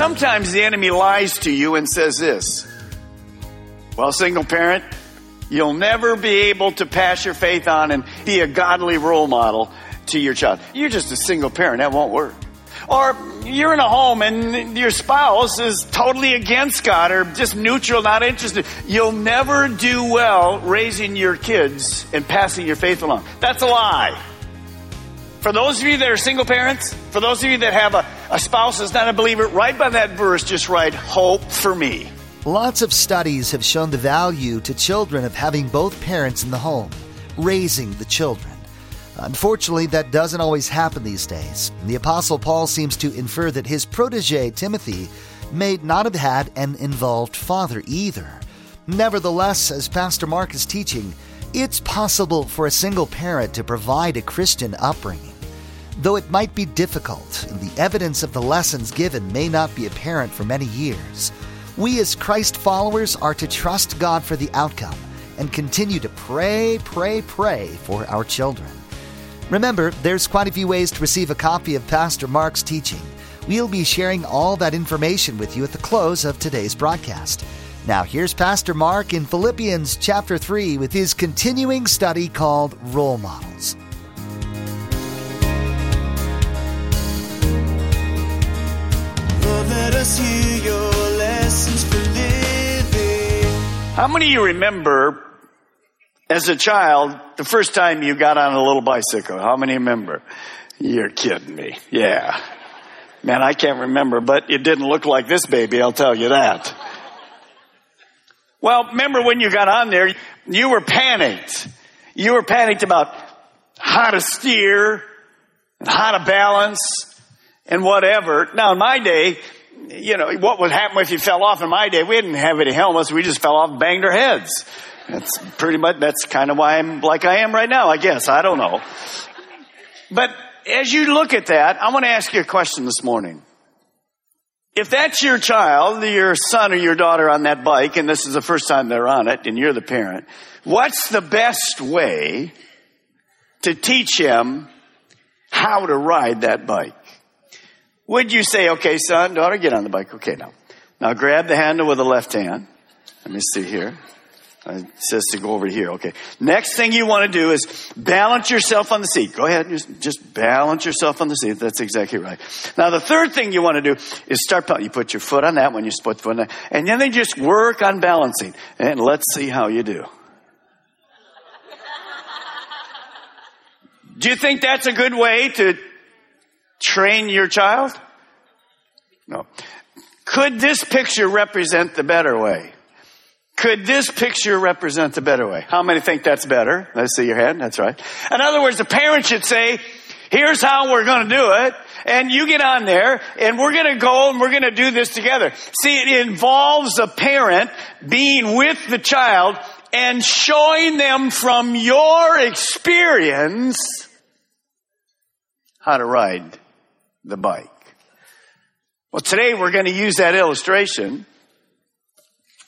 Sometimes the enemy lies to you and says this. Well, single parent, you'll never be able to pass your faith on and be a godly role model to your child. You're just a single parent. That won't work. Or you're in a home and your spouse is totally against God or just neutral, not interested. You'll never do well raising your kids and passing your faith along. That's a lie. For those of you that are single parents, for those of you that have a, a spouse is not a believer, right by that verse, just write hope for me. Lots of studies have shown the value to children of having both parents in the home, raising the children. Unfortunately, that doesn't always happen these days. The Apostle Paul seems to infer that his protege, Timothy, may not have had an involved father either. Nevertheless, as Pastor Mark is teaching, it's possible for a single parent to provide a Christian upbringing. Though it might be difficult, and the evidence of the lessons given may not be apparent for many years, we as Christ followers are to trust God for the outcome and continue to pray, pray, pray for our children. Remember, there's quite a few ways to receive a copy of Pastor Mark's teaching. We'll be sharing all that information with you at the close of today's broadcast. Now, here's Pastor Mark in Philippians chapter 3 with his continuing study called Role Models. How many of you remember as a child the first time you got on a little bicycle? How many remember? You're kidding me. Yeah. Man, I can't remember, but it didn't look like this baby, I'll tell you that. Well, remember when you got on there, you were panicked. You were panicked about how to steer and how to balance and whatever. Now in my day, you know, what would happen if you fell off in my day? We didn't have any helmets. We just fell off and banged our heads. That's pretty much, that's kind of why I'm like I am right now, I guess. I don't know. But as you look at that, I want to ask you a question this morning. If that's your child, your son or your daughter on that bike, and this is the first time they're on it, and you're the parent, what's the best way to teach him how to ride that bike? Would you say, okay, son, daughter, get on the bike. Okay, now. Now grab the handle with the left hand. Let me see here. Uh, it says to go over here. Okay. Next thing you want to do is balance yourself on the seat. Go ahead. Just, just balance yourself on the seat. That's exactly right. Now the third thing you want to do is start, you put your foot on that one, you put the foot on that, and then they just work on balancing. And let's see how you do. Do you think that's a good way to train your child? No. Could this picture represent the better way? Could this picture represent the better way? How many think that's better? Let's see your hand. That's right. In other words, the parent should say, here's how we're going to do it. And you get on there and we're going to go and we're going to do this together. See, it involves a parent being with the child and showing them from your experience how to ride the bike. Well, today we're going to use that illustration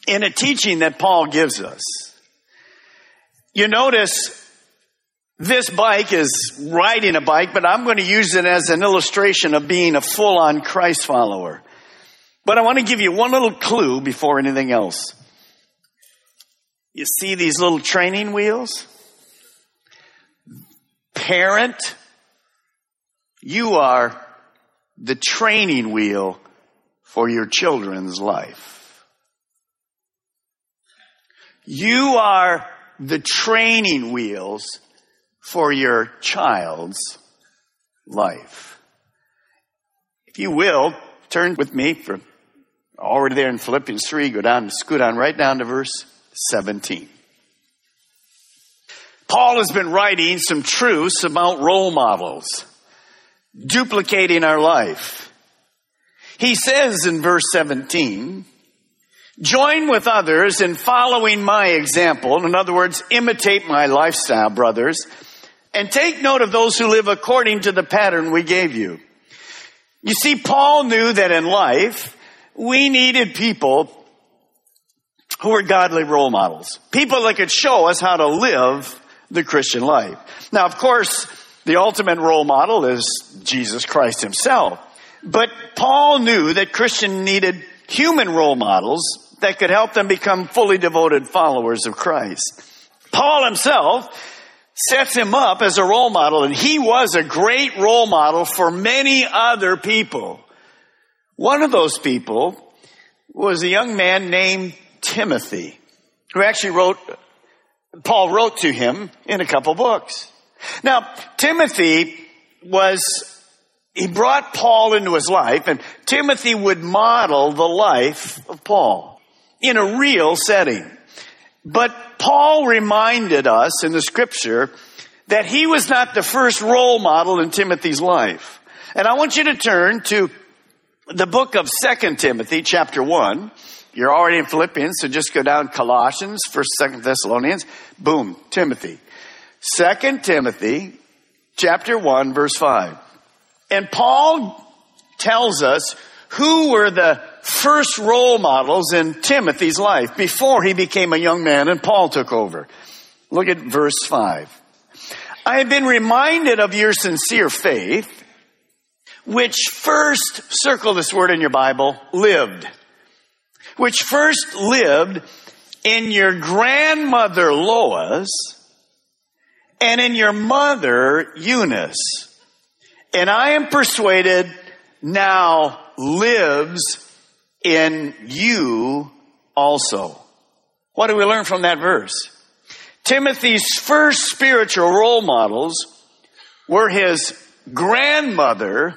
in a teaching that Paul gives us. You notice this bike is riding a bike, but I'm going to use it as an illustration of being a full on Christ follower. But I want to give you one little clue before anything else. You see these little training wheels? Parent, you are the training wheel for your children's life. You are the training wheels for your child's life. If you will, turn with me for already there in Philippians 3, go down, scoot on right down to verse 17. Paul has been writing some truths about role models, duplicating our life. He says in verse 17, join with others in following my example. In other words, imitate my lifestyle, brothers, and take note of those who live according to the pattern we gave you. You see, Paul knew that in life, we needed people who were godly role models. People that could show us how to live the Christian life. Now, of course, the ultimate role model is Jesus Christ himself. But Paul knew that Christian needed human role models that could help them become fully devoted followers of Christ. Paul himself sets him up as a role model and he was a great role model for many other people. One of those people was a young man named Timothy who actually wrote Paul wrote to him in a couple books. Now, Timothy was, he brought Paul into his life and Timothy would model the life of Paul in a real setting. But Paul reminded us in the scripture that he was not the first role model in Timothy's life. And I want you to turn to the book of Second Timothy, chapter 1. You're already in Philippians, so just go down Colossians, First, Second Thessalonians, boom, Timothy. Second Timothy, chapter 1, verse 5. And Paul tells us who were the first role models in Timothy's life before he became a young man and Paul took over. Look at verse 5. I have been reminded of your sincere faith, which first, circle this word in your Bible, lived which first lived in your grandmother Lois and in your mother Eunice. And I am persuaded now lives in you also. What do we learn from that verse? Timothy's first spiritual role models were his grandmother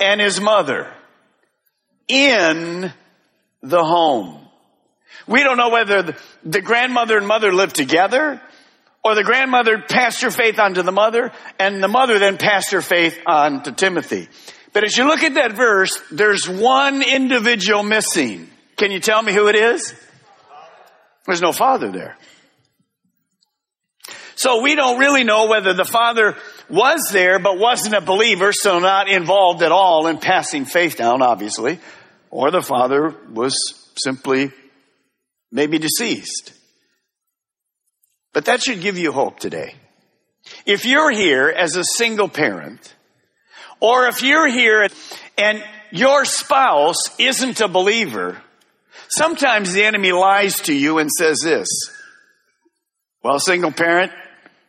and his mother in the home. We don't know whether the grandmother and mother lived together or the grandmother passed her faith on to the mother and the mother then passed her faith on to Timothy. But as you look at that verse, there's one individual missing. Can you tell me who it is? There's no father there. So we don't really know whether the father was there but wasn't a believer, so not involved at all in passing faith down, obviously or the father was simply maybe deceased. But that should give you hope today. If you're here as a single parent, or if you're here and your spouse isn't a believer, sometimes the enemy lies to you and says this, well, single parent,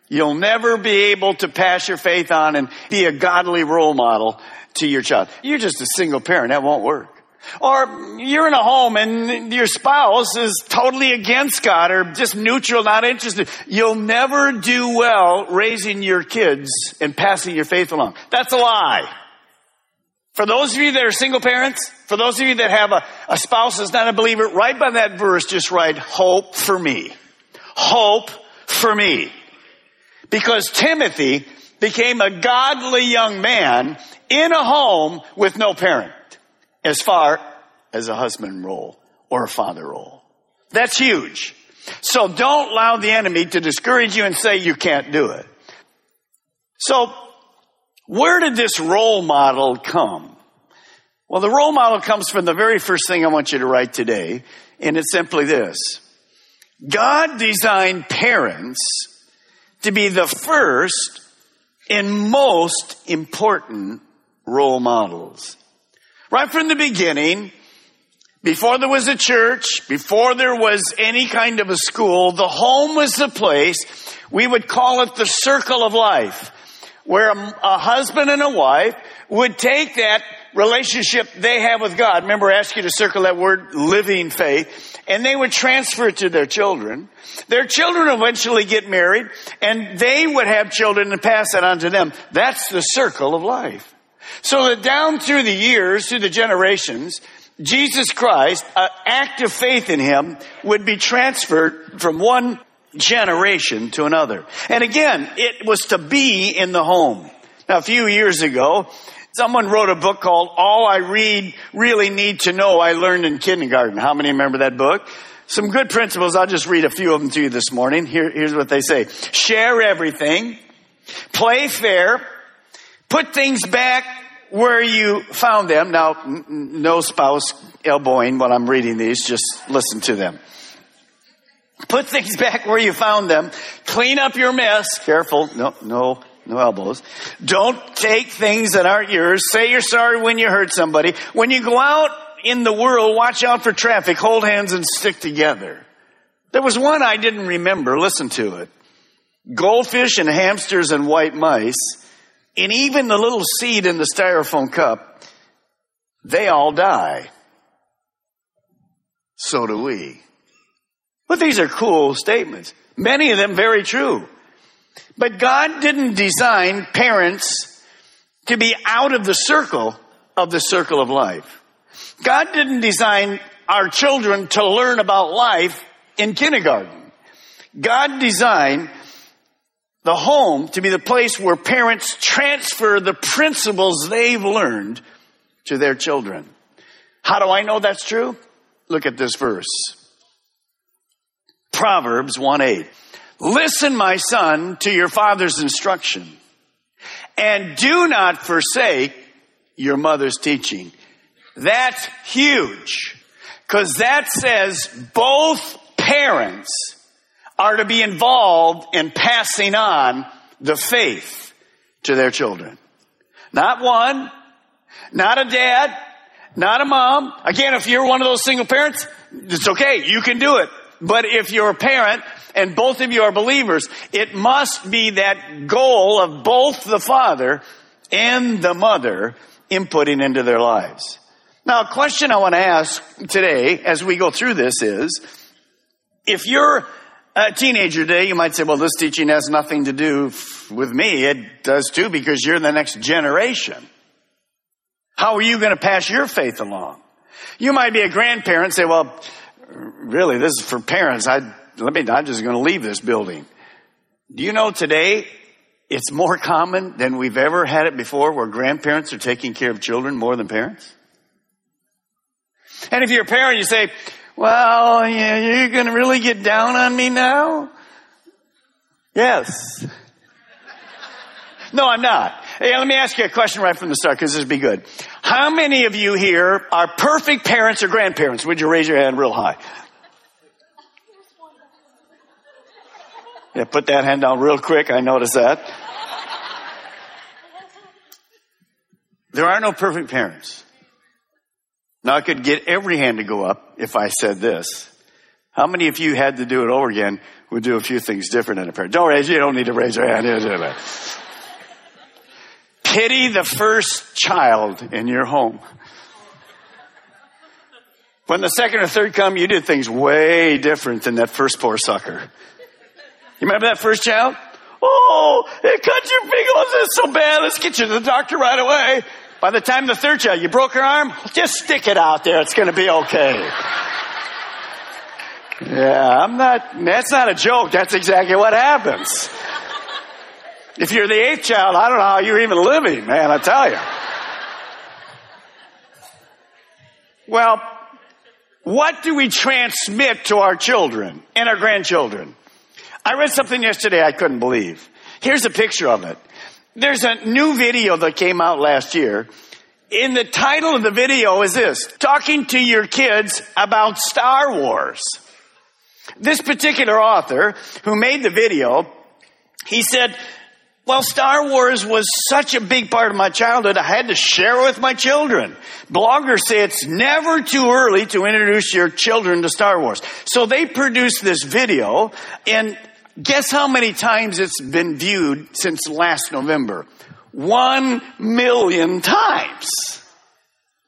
you'll never be able to pass your faith on and be a godly role model to your child. You're just a single parent. That won't work. Or you're in a home and your spouse is totally against God or just neutral, not interested. You'll never do well raising your kids and passing your faith along. That's a lie. For those of you that are single parents, for those of you that have a, a spouse that's not a believer, right by that verse, just write hope for me. Hope for me. Because Timothy became a godly young man in a home with no parent as far as a husband role or a father role. That's huge. So don't allow the enemy to discourage you and say you can't do it. So where did this role model come? Well, the role model comes from the very first thing I want you to write today, and it's simply this. God designed parents to be the first and most important role models. Right from the beginning, before there was a church, before there was any kind of a school, the home was the place, we would call it the circle of life, where a, a husband and a wife would take that relationship they have with God. Remember, I asked you to circle that word living faith. And they would transfer it to their children. Their children eventually get married and they would have children and pass that on to them. That's the circle of life. So that down through the years, through the generations, Jesus Christ, an act of faith in him would be transferred from one generation to another. And again, it was to be in the home. Now, a few years ago, someone wrote a book called All I Read Really Need to Know I Learned in Kindergarten. How many remember that book? Some good principles. I'll just read a few of them to you this morning. Here, here's what they say. Share everything. Play fair. Put things back where you found them. Now, n- no spouse elbowing while I'm reading these. Just listen to them. Put things back where you found them. Clean up your mess. Careful. No, no, no elbows. Don't take things that aren't yours. Say you're sorry when you hurt somebody. When you go out in the world, watch out for traffic. Hold hands and stick together. There was one I didn't remember. Listen to it. Goldfish and hamsters and white mice, and even the little seed in the styrofoam cup, they all die. So do we. But these are cool statements. Many of them very true. But God didn't design parents to be out of the circle of the circle of life. God didn't design our children to learn about life in kindergarten. God designed the home to be the place where parents transfer the principles they've learned to their children. How do I know that's true? Look at this verse. Proverbs 1 8. Listen, my son, to your father's instruction and do not forsake your mother's teaching. That's huge because that says both parents are to be involved in passing on the faith to their children. Not one, not a dad, not a mom. Again, if you're one of those single parents, it's okay. You can do it. But if you're a parent and both of you are believers, it must be that goal of both the father and the mother inputting into their lives. Now, a question I want to ask today as we go through this is, if you're teenager today, you might say, well, this teaching has nothing to do with me. It does too because you're the next generation. How are you going to pass your faith along? You might be a grandparent and say, well, really, this is for parents. I, let me, I'm just going to leave this building. Do you know today it's more common than we've ever had it before where grandparents are taking care of children more than parents? And if you're a parent, you say, well, you're going to really get down on me now? Yes. No, I'm not. Hey, let me ask you a question right from the start because this would be good. How many of you here are perfect parents or grandparents? Would you raise your hand real high? Yeah, put that hand down real quick. I noticed that. There are no perfect parents. Now I could get every hand to go up if I said this. How many of you had to do it over again would do a few things different in a parent? Don't raise, you don't need to raise your hand. Pity the first child in your home. When the second or third come, you did things way different than that first poor sucker. You remember that first child? Oh, it cut your fingers. It's so bad. Let's get you to the doctor right away. By the time the third child, you broke her arm? Just stick it out there. It's going to be okay. Yeah, I'm not, that's not a joke. That's exactly what happens. If you're the eighth child, I don't know how you're even living, man, I tell you. Well, what do we transmit to our children and our grandchildren? I read something yesterday I couldn't believe. Here's a picture of it. There's a new video that came out last year. In the title of the video is this, talking to your kids about Star Wars. This particular author who made the video, he said, well, Star Wars was such a big part of my childhood, I had to share it with my children. Bloggers say it's never too early to introduce your children to Star Wars. So they produced this video, and Guess how many times it's been viewed since last November? One million times.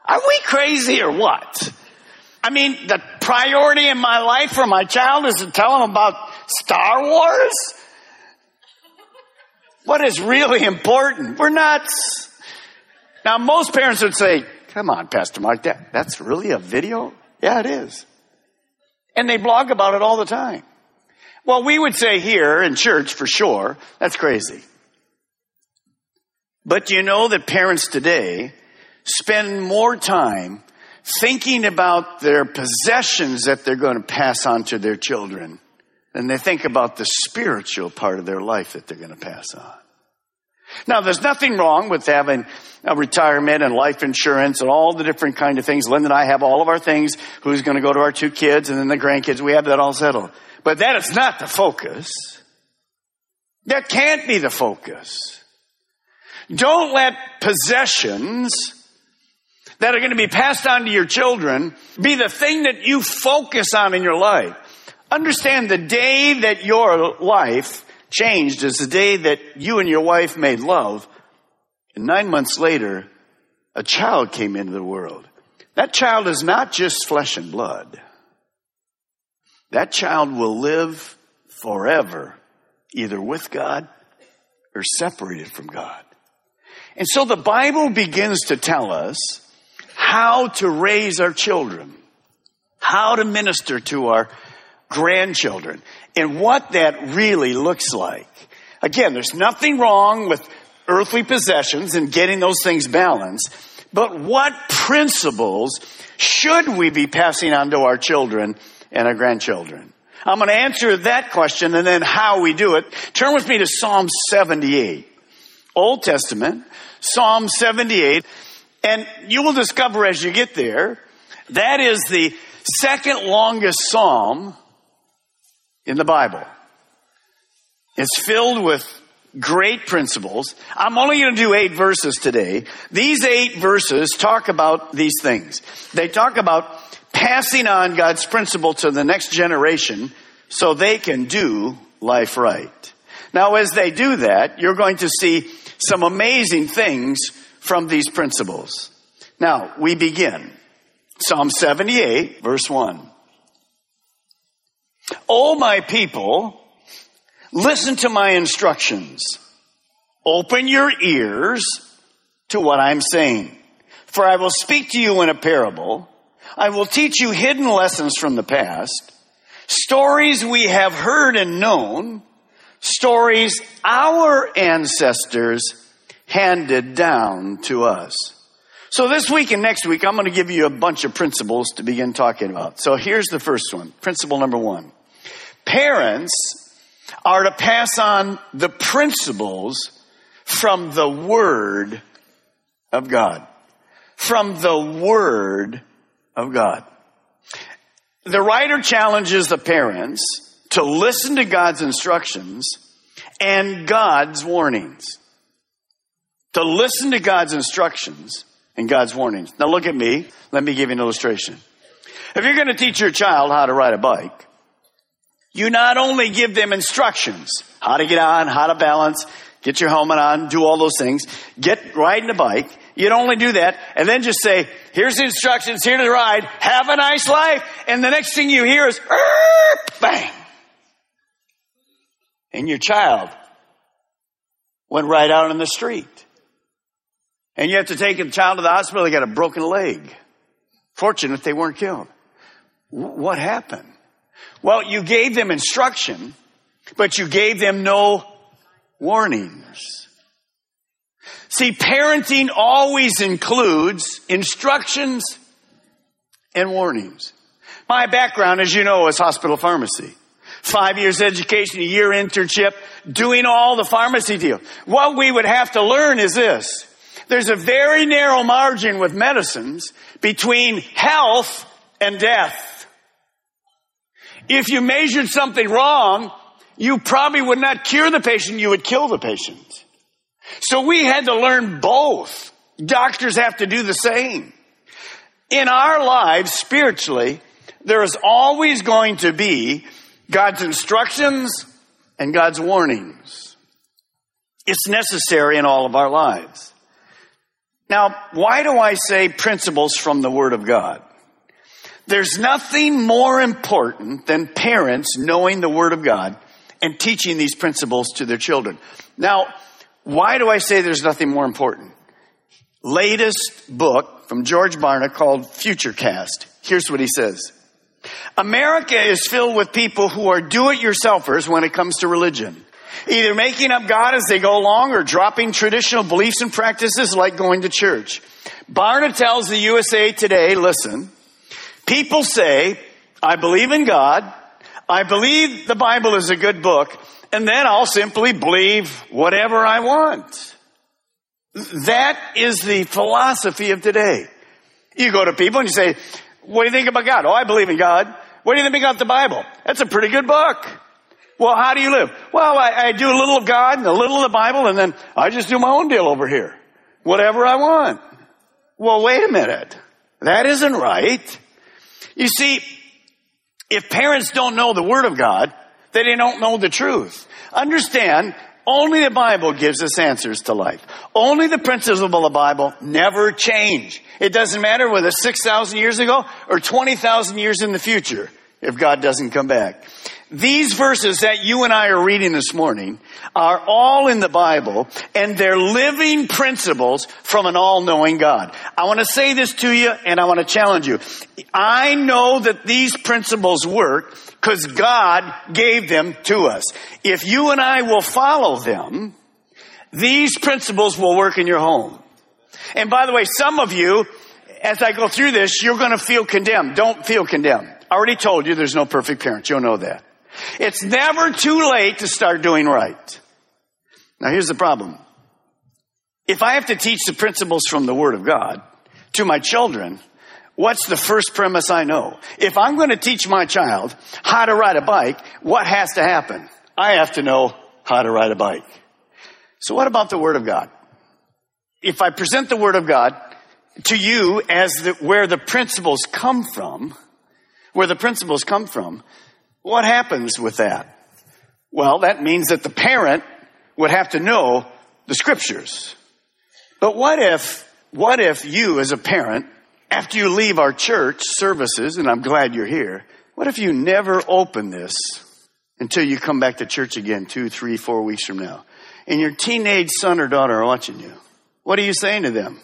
Are we crazy or what? I mean, the priority in my life for my child is to tell him about Star Wars? What is really important? We're nuts. Now, most parents would say, come on, Pastor Mark, that, that's really a video? Yeah, it is. And they blog about it all the time. Well, we would say here in church for sure, that's crazy. But you know that parents today spend more time thinking about their possessions that they're going to pass on to their children than they think about the spiritual part of their life that they're going to pass on. Now, there's nothing wrong with having a retirement and life insurance and all the different kind of things. Linda and I have all of our things. Who's going to go to our two kids and then the grandkids? We have that all settled. But that is not the focus. That can't be the focus. Don't let possessions that are going to be passed on to your children be the thing that you focus on in your life. Understand the day that your life changed is the day that you and your wife made love. And nine months later, a child came into the world. That child is not just flesh and blood. That child will live forever, either with God or separated from God. And so the Bible begins to tell us how to raise our children, how to minister to our grandchildren, and what that really looks like. Again, there's nothing wrong with earthly possessions and getting those things balanced, but what principles should we be passing on to our children and our grandchildren? I'm going to answer that question and then how we do it. Turn with me to Psalm 78. Old Testament, Psalm 78. And you will discover as you get there, that is the second longest psalm in the Bible. It's filled with great principles. I'm only going to do eight verses today. These eight verses talk about these things. They talk about passing on God's principle to the next generation so they can do life right. Now, as they do that, you're going to see some amazing things from these principles. Now, we begin. Psalm 78, verse 1. O my people, listen to my instructions. Open your ears to what I'm saying. For I will speak to you in a parable. I will teach you hidden lessons from the past, stories we have heard and known, stories our ancestors handed down to us. So this week and next week, I'm going to give you a bunch of principles to begin talking about. So here's the first one. Principle number one. Parents are to pass on the principles from the Word of God. From the Word of God. The writer challenges the parents to listen to God's instructions and God's warnings. To listen to God's instructions and God's warnings. Now look at me. Let me give you an illustration. If you're going to teach your child how to ride a bike, you not only give them instructions, how to get on, how to balance, get your helmet on, do all those things, get riding a bike. You don't only do that and then just say, here's the instructions, here to ride, have a nice life. And the next thing you hear is, bang. And your child went right out on the street. And you have to take the child to the hospital, they got a broken leg. Fortunate they weren't killed. What happened? Well, you gave them instruction, but you gave them no warnings. See, parenting always includes instructions and warnings. My background, as you know, is hospital pharmacy. Five years education, a year internship, doing all the pharmacy deal. What we would have to learn is this. There's a very narrow margin with medicines between health and death. If you measured something wrong, you probably would not cure the patient, you would kill the patient. So we had to learn both. Doctors have to do the same. In our lives, spiritually, there is always going to be God's instructions and God's warnings. It's necessary in all of our lives. Now, why do I say principles from the Word of God? There's nothing more important than parents knowing the Word of God and teaching these principles to their children. Now, why do I say there's nothing more important? latest book from George Barna called Futurecast. Here's what he says. America is filled with people who are do-it-yourselfers when it comes to religion. Either making up God as they go along or dropping traditional beliefs and practices like going to church. Barna tells the USA Today, listen, people say, I believe in God, I believe the Bible is a good book, and then I'll simply believe whatever I want. That is the philosophy of today. You go to people and you say, what do you think about God? Oh, I believe in God. What do you think about the Bible? That's a pretty good book. Well, how do you live? Well, I, I do a little of God and a little of the Bible and then I just do my own deal over here. Whatever I want. Well, wait a minute. That isn't right. You see, if parents don't know the Word of God, then they don't know the truth. Understand, only the Bible gives us answers to life. Only the principles of the Bible never change. It doesn't matter whether 6,000 years ago or 20,000 years in the future if God doesn't come back. These verses that you and I are reading this morning are all in the Bible and they're living principles from an all-knowing God. I want to say this to you and I want to challenge you. I know that these principles work because God gave them to us. If you and I will follow them, these principles will work in your home. And by the way, some of you, as I go through this, you're going to feel condemned. Don't feel condemned. I already told you there's no perfect parents. You'll know that. It's never too late to start doing right. Now here's the problem. If I have to teach the principles from the Word of God to my children, what's the first premise I know? If I'm going to teach my child how to ride a bike, what has to happen? I have to know how to ride a bike. So what about the Word of God? If I present the Word of God to you as the, where the principles come from, where the principles come from, what happens with that? Well, that means that the parent would have to know the scriptures. But what if, what if you as a parent, after you leave our church services, and I'm glad you're here, what if you never open this until you come back to church again two, three, four weeks from now? And your teenage son or daughter are watching you. What are you saying to them?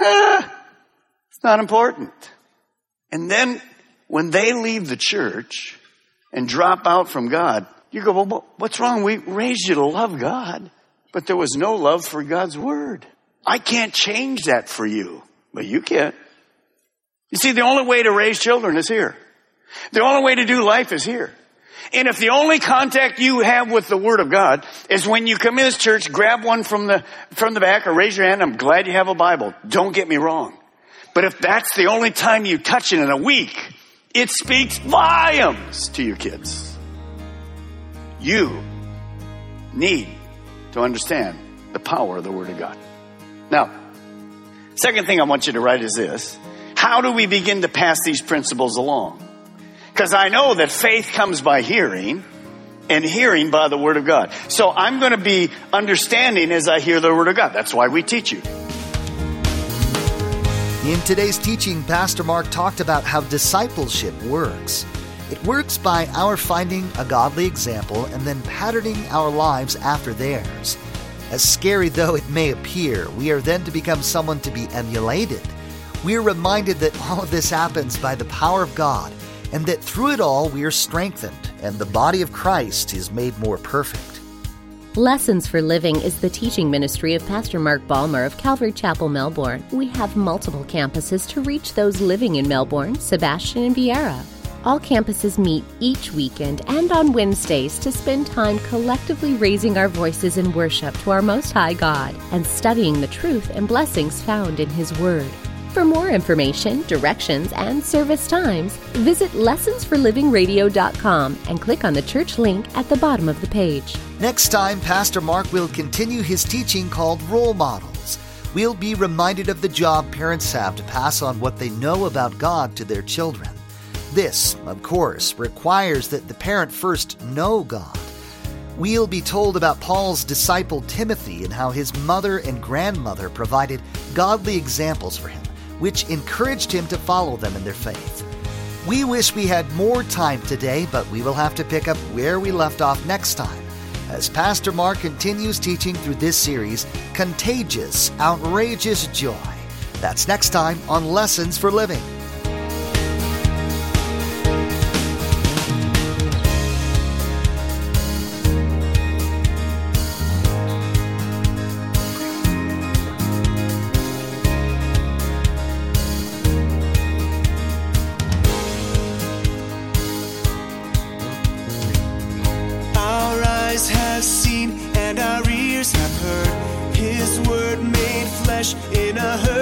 Ah, it's not important. And then when they leave the church, and drop out from God, you go, well, what's wrong? We raised you to love God, but there was no love for God's word. I can't change that for you, but you can't. You see, the only way to raise children is here. The only way to do life is here. And if the only contact you have with the Word of God is when you come in this church, grab one from the, from the back or raise your hand, I'm glad you have a Bible. Don't get me wrong. But if that's the only time you touch it in a week, it speaks volumes to your kids. You need to understand the power of the Word of God. Now, second thing I want you to write is this. How do we begin to pass these principles along? Because I know that faith comes by hearing and hearing by the Word of God. So I'm going to be understanding as I hear the Word of God. That's why we teach you. In today's teaching, Pastor Mark talked about how discipleship works. It works by our finding a godly example and then patterning our lives after theirs. As scary though it may appear, we are then to become someone to be emulated. We are reminded that all of this happens by the power of God and that through it all we are strengthened and the body of Christ is made more perfect. Lessons for Living is the teaching ministry of Pastor Mark Balmer of Calvary Chapel, Melbourne. We have multiple campuses to reach those living in Melbourne, Sebastian, and Viera. All campuses meet each weekend and on Wednesdays to spend time collectively raising our voices in worship to our Most High God and studying the truth and blessings found in His Word. For more information, directions, and service times, visit lessonsforlivingradio.com and click on the church link at the bottom of the page. Next time, Pastor Mark will continue his teaching called Role Models. We'll be reminded of the job parents have to pass on what they know about God to their children. This, of course, requires that the parent first know God. We'll be told about Paul's disciple Timothy and how his mother and grandmother provided godly examples for him, which encouraged him to follow them in their faith. We wish we had more time today, but we will have to pick up where we left off next time. as Pastor Mark continues teaching through this series, Contagious, Outrageous Joy. That's next time on Lessons for Living. In a hurting